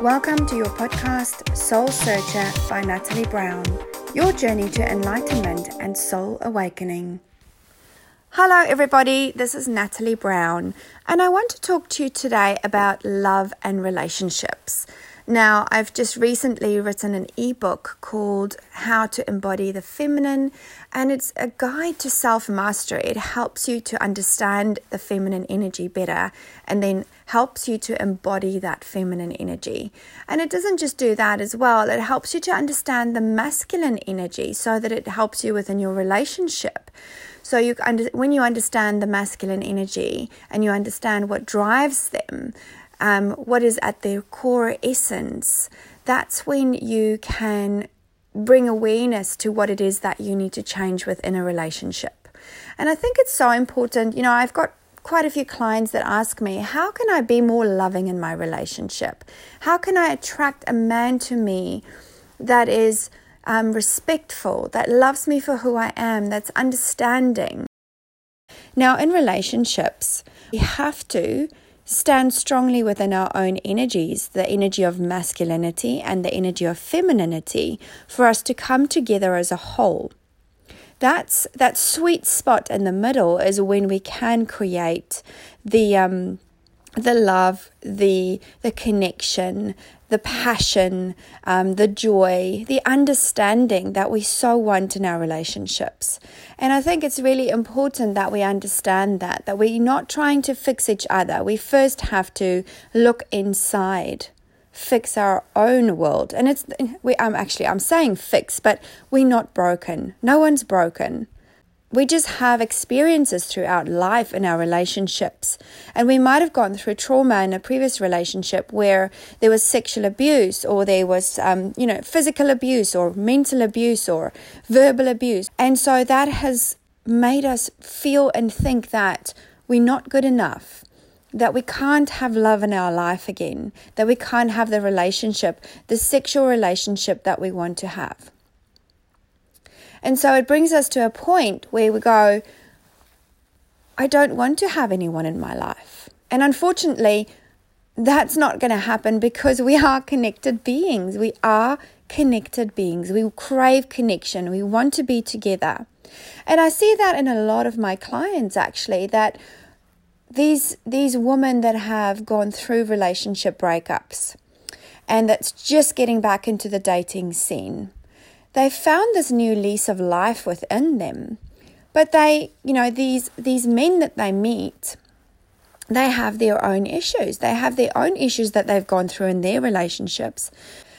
Welcome to your podcast, Soul Searcher by Natalie Brown, your journey to enlightenment and soul awakening. Hello, everybody. This is Natalie Brown, and I want to talk to you today about love and relationships. Now, I've just recently written an ebook called How to Embody the Feminine, and it's a guide to self mastery. It helps you to understand the feminine energy better and then helps you to embody that feminine energy. And it doesn't just do that as well, it helps you to understand the masculine energy so that it helps you within your relationship. So you when you understand the masculine energy and you understand what drives them, um, what is at their core essence, that's when you can bring awareness to what it is that you need to change within a relationship. And I think it's so important. You know, I've got quite a few clients that ask me, How can I be more loving in my relationship? How can I attract a man to me that is um, respectful, that loves me for who I am, that's understanding? Now, in relationships, we have to stand strongly within our own energies, the energy of masculinity and the energy of femininity, for us to come together as a whole. That's that sweet spot in the middle is when we can create the um, the love, the the connection, the passion, um, the joy, the understanding that we so want in our relationships. And I think it's really important that we understand that, that we're not trying to fix each other. We first have to look inside, fix our own world. And it's, we, I'm actually, I'm saying fix, but we're not broken. No one's broken we just have experiences throughout life in our relationships. And we might have gone through trauma in a previous relationship where there was sexual abuse or there was, um, you know, physical abuse or mental abuse or verbal abuse. And so that has made us feel and think that we're not good enough. That we can't have love in our life again, that we can't have the relationship, the sexual relationship that we want to have. And so it brings us to a point where we go, I don't want to have anyone in my life. And unfortunately, that's not going to happen because we are connected beings. We are connected beings. We crave connection. We want to be together. And I see that in a lot of my clients actually that these these women that have gone through relationship breakups and that's just getting back into the dating scene they've found this new lease of life within them. But they, you know, these these men that they meet, they have their own issues. They have their own issues that they've gone through in their relationships.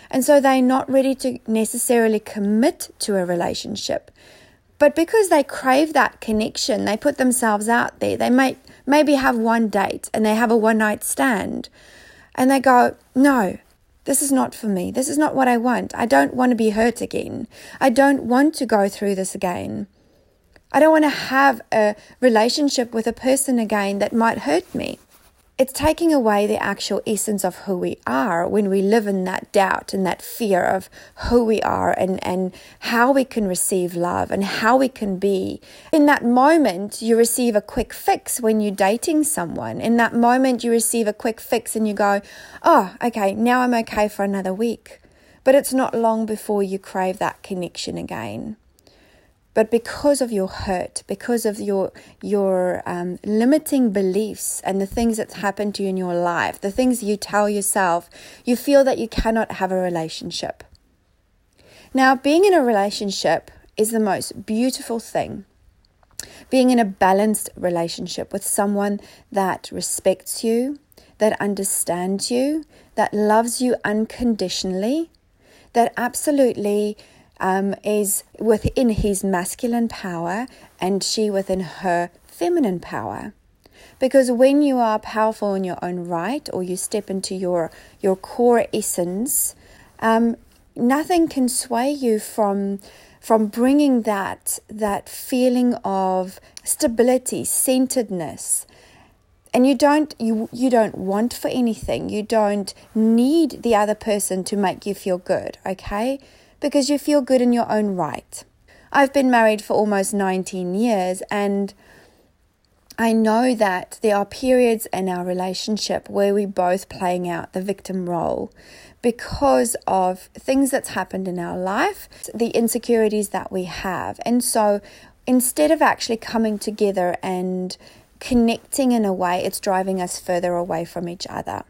And so they're not ready to necessarily commit to a relationship. But because they crave that connection, they put themselves out there. They might maybe have one date and they have a one night stand. And they go, No, this is not for me. This is not what I want. I don't want to be hurt again. I don't want to go through this again. I don't want to have a relationship with a person again that might hurt me. It's taking away the actual essence of who we are when we live in that doubt and that fear of who we are and, and how we can receive love and how we can be. In that moment, you receive a quick fix when you're dating someone. In that moment, you receive a quick fix and you go, oh, okay, now I'm okay for another week. But it's not long before you crave that connection again. But because of your hurt, because of your your um, limiting beliefs and the things that's happened to you in your life, the things you tell yourself, you feel that you cannot have a relationship. Now, being in a relationship is the most beautiful thing. Being in a balanced relationship with someone that respects you, that understands you, that loves you unconditionally, that absolutely um, is within his masculine power and she within her feminine power. Because when you are powerful in your own right or you step into your, your core essence, um, nothing can sway you from from bringing that that feeling of stability, centeredness, and you don't you you don't want for anything. You don't need the other person to make you feel good okay because you feel good in your own right. I've been married for almost 19 years and I know that there are periods in our relationship where we're both playing out the victim role because of things that's happened in our life, the insecurities that we have. And so instead of actually coming together and connecting in a way, it's driving us further away from each other.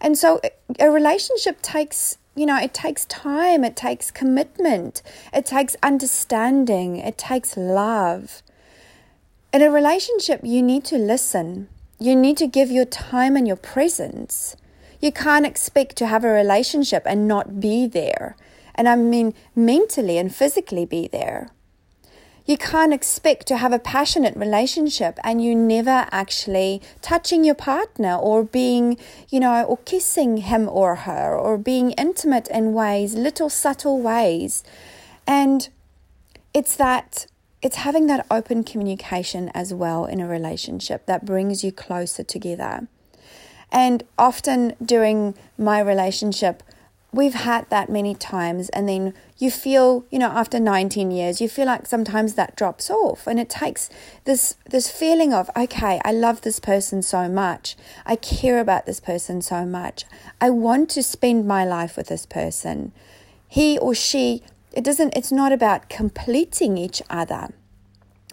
And so a relationship takes, you know, it takes time, it takes commitment, it takes understanding, it takes love. In a relationship, you need to listen. You need to give your time and your presence. You can't expect to have a relationship and not be there. And I mean mentally and physically be there. You can't expect to have a passionate relationship and you never actually touching your partner or being, you know, or kissing him or her or being intimate in ways, little subtle ways. And it's that it's having that open communication as well in a relationship that brings you closer together. And often during my relationship, we've had that many times and then you feel you know after 19 years you feel like sometimes that drops off and it takes this this feeling of okay I love this person so much. I care about this person so much. I want to spend my life with this person. He or she it doesn't it's not about completing each other.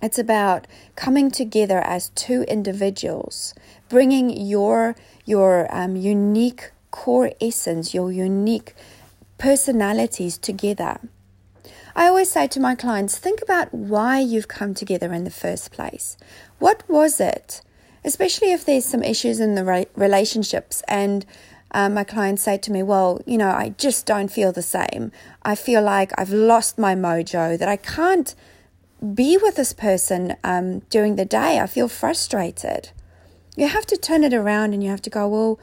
It's about coming together as two individuals bringing your your um, unique core essence, your unique personalities together. I always say to my clients, think about why you've come together in the first place. What was it? Especially if there's some issues in the relationships, and um, my clients say to me, Well, you know, I just don't feel the same. I feel like I've lost my mojo, that I can't be with this person um, during the day. I feel frustrated. You have to turn it around and you have to go, Well,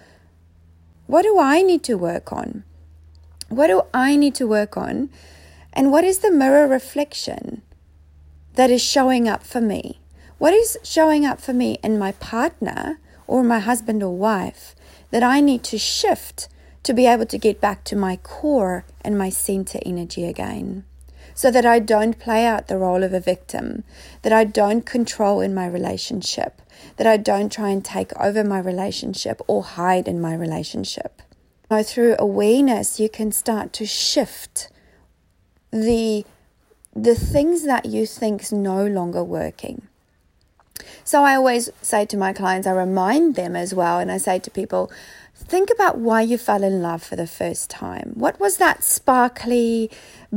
what do I need to work on? What do I need to work on? And what is the mirror reflection that is showing up for me? What is showing up for me in my partner or my husband or wife that I need to shift to be able to get back to my core and my center energy again? So that I don't play out the role of a victim, that I don't control in my relationship, that I don't try and take over my relationship or hide in my relationship. Now, through awareness, you can start to shift the the things that you think's no longer working. So I always say to my clients, I remind them as well, and I say to people, think about why you fell in love for the first time. What was that sparkly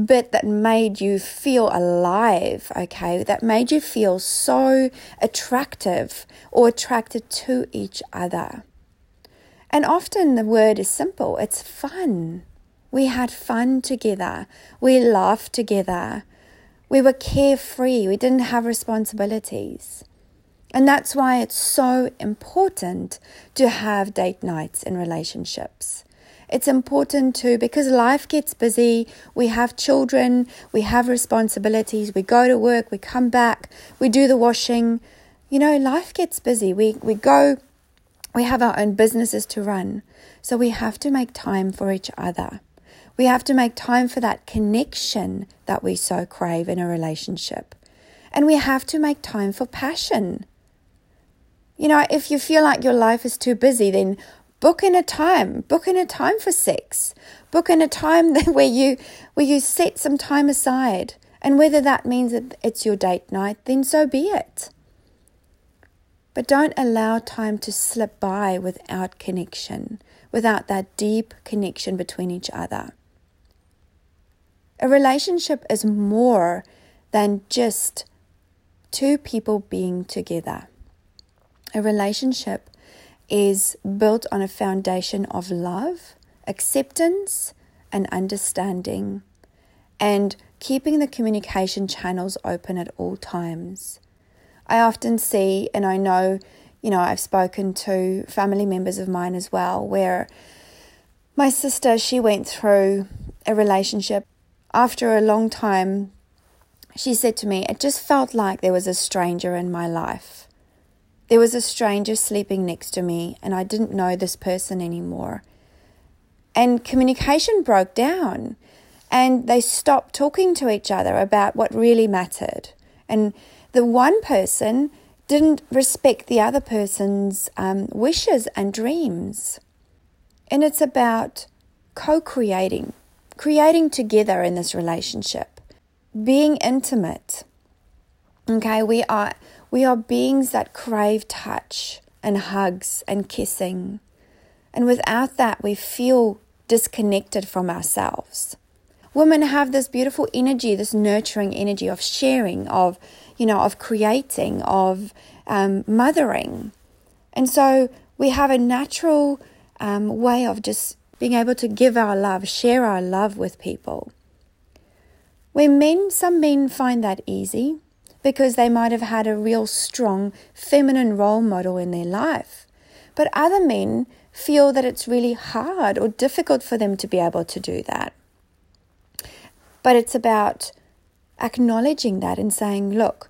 bit that made you feel alive, okay? That made you feel so attractive or attracted to each other. And often the word is simple it's fun. We had fun together, we laughed together, we were carefree, we didn't have responsibilities. And that's why it's so important to have date nights in relationships. It's important to, because life gets busy, we have children, we have responsibilities, we go to work, we come back, we do the washing. You know, life gets busy. We, we go, we have our own businesses to run. So we have to make time for each other. We have to make time for that connection that we so crave in a relationship. And we have to make time for passion. You know, if you feel like your life is too busy, then book in a time book in a time for sex. Book in a time where you where you set some time aside. And whether that means that it's your date night then so be it. But don't allow time to slip by without connection without that deep connection between each other. A relationship is more than just two people being together. A relationship is built on a foundation of love, acceptance, and understanding, and keeping the communication channels open at all times. I often see, and I know, you know, I've spoken to family members of mine as well, where my sister, she went through a relationship. After a long time, she said to me, It just felt like there was a stranger in my life. There was a stranger sleeping next to me, and I didn't know this person anymore. And communication broke down, and they stopped talking to each other about what really mattered. And the one person didn't respect the other person's um, wishes and dreams. And it's about co creating, creating together in this relationship, being intimate. Okay, we are, we are beings that crave touch and hugs and kissing. And without that, we feel disconnected from ourselves. Women have this beautiful energy, this nurturing energy of sharing, of, you know, of creating, of um, mothering. And so we have a natural um, way of just being able to give our love, share our love with people. Where men, some men find that easy because they might have had a real strong feminine role model in their life. But other men feel that it's really hard or difficult for them to be able to do that. But it's about acknowledging that and saying, look,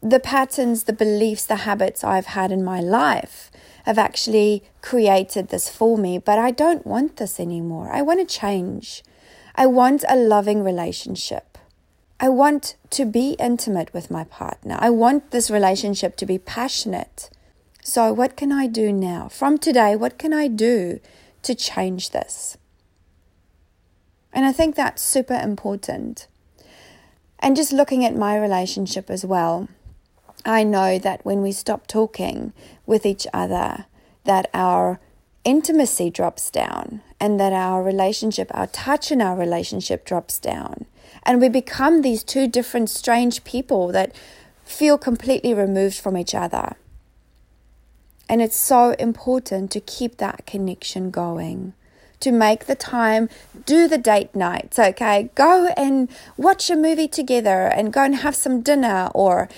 the patterns, the beliefs, the habits I've had in my life have actually created this for me, but I don't want this anymore. I want to change. I want a loving relationship. I want to be intimate with my partner. I want this relationship to be passionate. So, what can I do now? From today, what can I do to change this? And I think that's super important. And just looking at my relationship as well, I know that when we stop talking with each other, that our intimacy drops down and that our relationship, our touch in our relationship drops down. And we become these two different strange people that feel completely removed from each other. And it's so important to keep that connection going. To make the time, do the date nights, okay? Go and watch a movie together and go and have some dinner or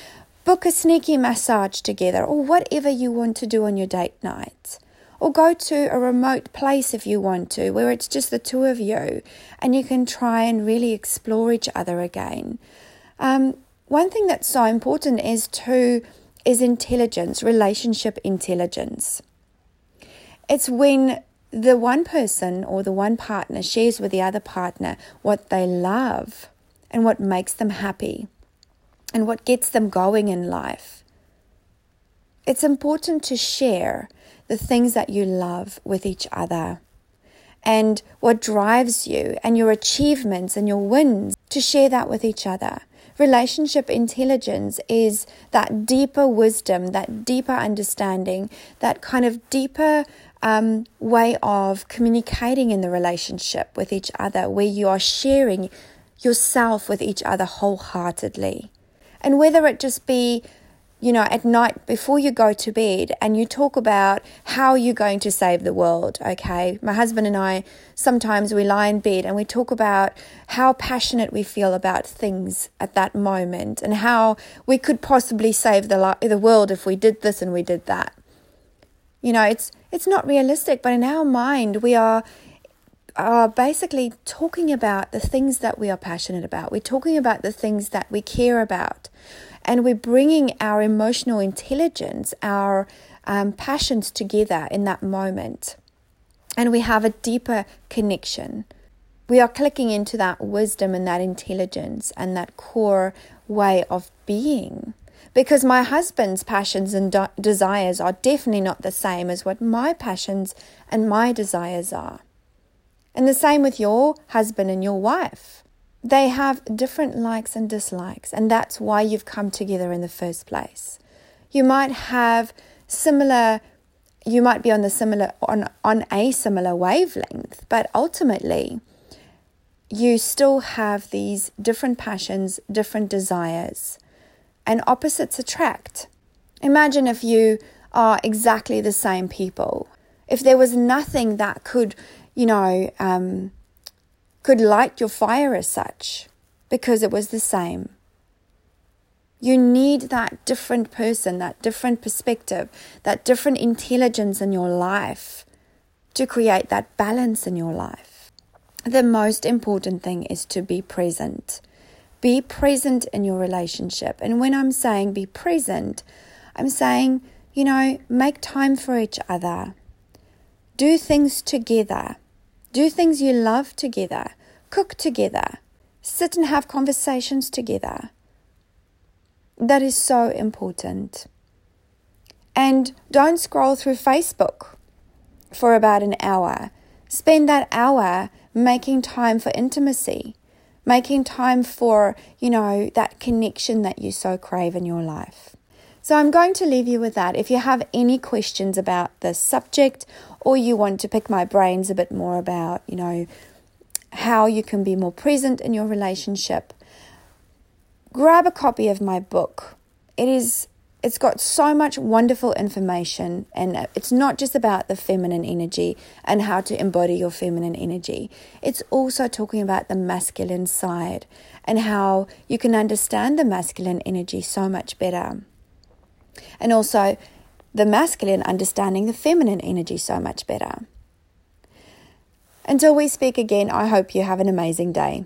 book a sneaky massage together or whatever you want to do on your date night. Or go to a remote place if you want to, where it's just the two of you and you can try and really explore each other again. Um, one thing that's so important is to is intelligence, relationship intelligence. It's when the one person or the one partner shares with the other partner what they love and what makes them happy and what gets them going in life. It's important to share the things that you love with each other and what drives you and your achievements and your wins to share that with each other. Relationship intelligence is that deeper wisdom, that deeper understanding, that kind of deeper um, way of communicating in the relationship with each other, where you are sharing yourself with each other wholeheartedly. And whether it just be you know, at night before you go to bed and you talk about how you're going to save the world, okay? My husband and I, sometimes we lie in bed and we talk about how passionate we feel about things at that moment and how we could possibly save the, the world if we did this and we did that. You know, it's, it's not realistic, but in our mind, we are are basically talking about the things that we are passionate about. We're talking about the things that we care about and we're bringing our emotional intelligence, our um, passions together in that moment. And we have a deeper connection. We are clicking into that wisdom and that intelligence and that core way of being. Because my husband's passions and de- desires are definitely not the same as what my passions and my desires are. And the same with your husband and your wife they have different likes and dislikes, and that's why you've come together in the first place. You might have similar you might be on the similar on on a similar wavelength, but ultimately you still have these different passions, different desires, and opposites attract. Imagine if you are exactly the same people. If there was nothing that could, you know, um, could light your fire as such because it was the same. You need that different person, that different perspective, that different intelligence in your life to create that balance in your life. The most important thing is to be present. Be present in your relationship. And when I'm saying be present, I'm saying, you know, make time for each other. Do things together. Do things you love together. Cook together. Sit and have conversations together. That is so important. And don't scroll through Facebook for about an hour. Spend that hour making time for intimacy, making time for, you know, that connection that you so crave in your life. So I'm going to leave you with that. If you have any questions about this subject or you want to pick my brains a bit more about, you know, how you can be more present in your relationship, grab a copy of my book. It is it's got so much wonderful information and it's not just about the feminine energy and how to embody your feminine energy it's also talking about the masculine side and how you can understand the masculine energy so much better and also the masculine understanding the feminine energy so much better. Until we speak again i hope you have an amazing day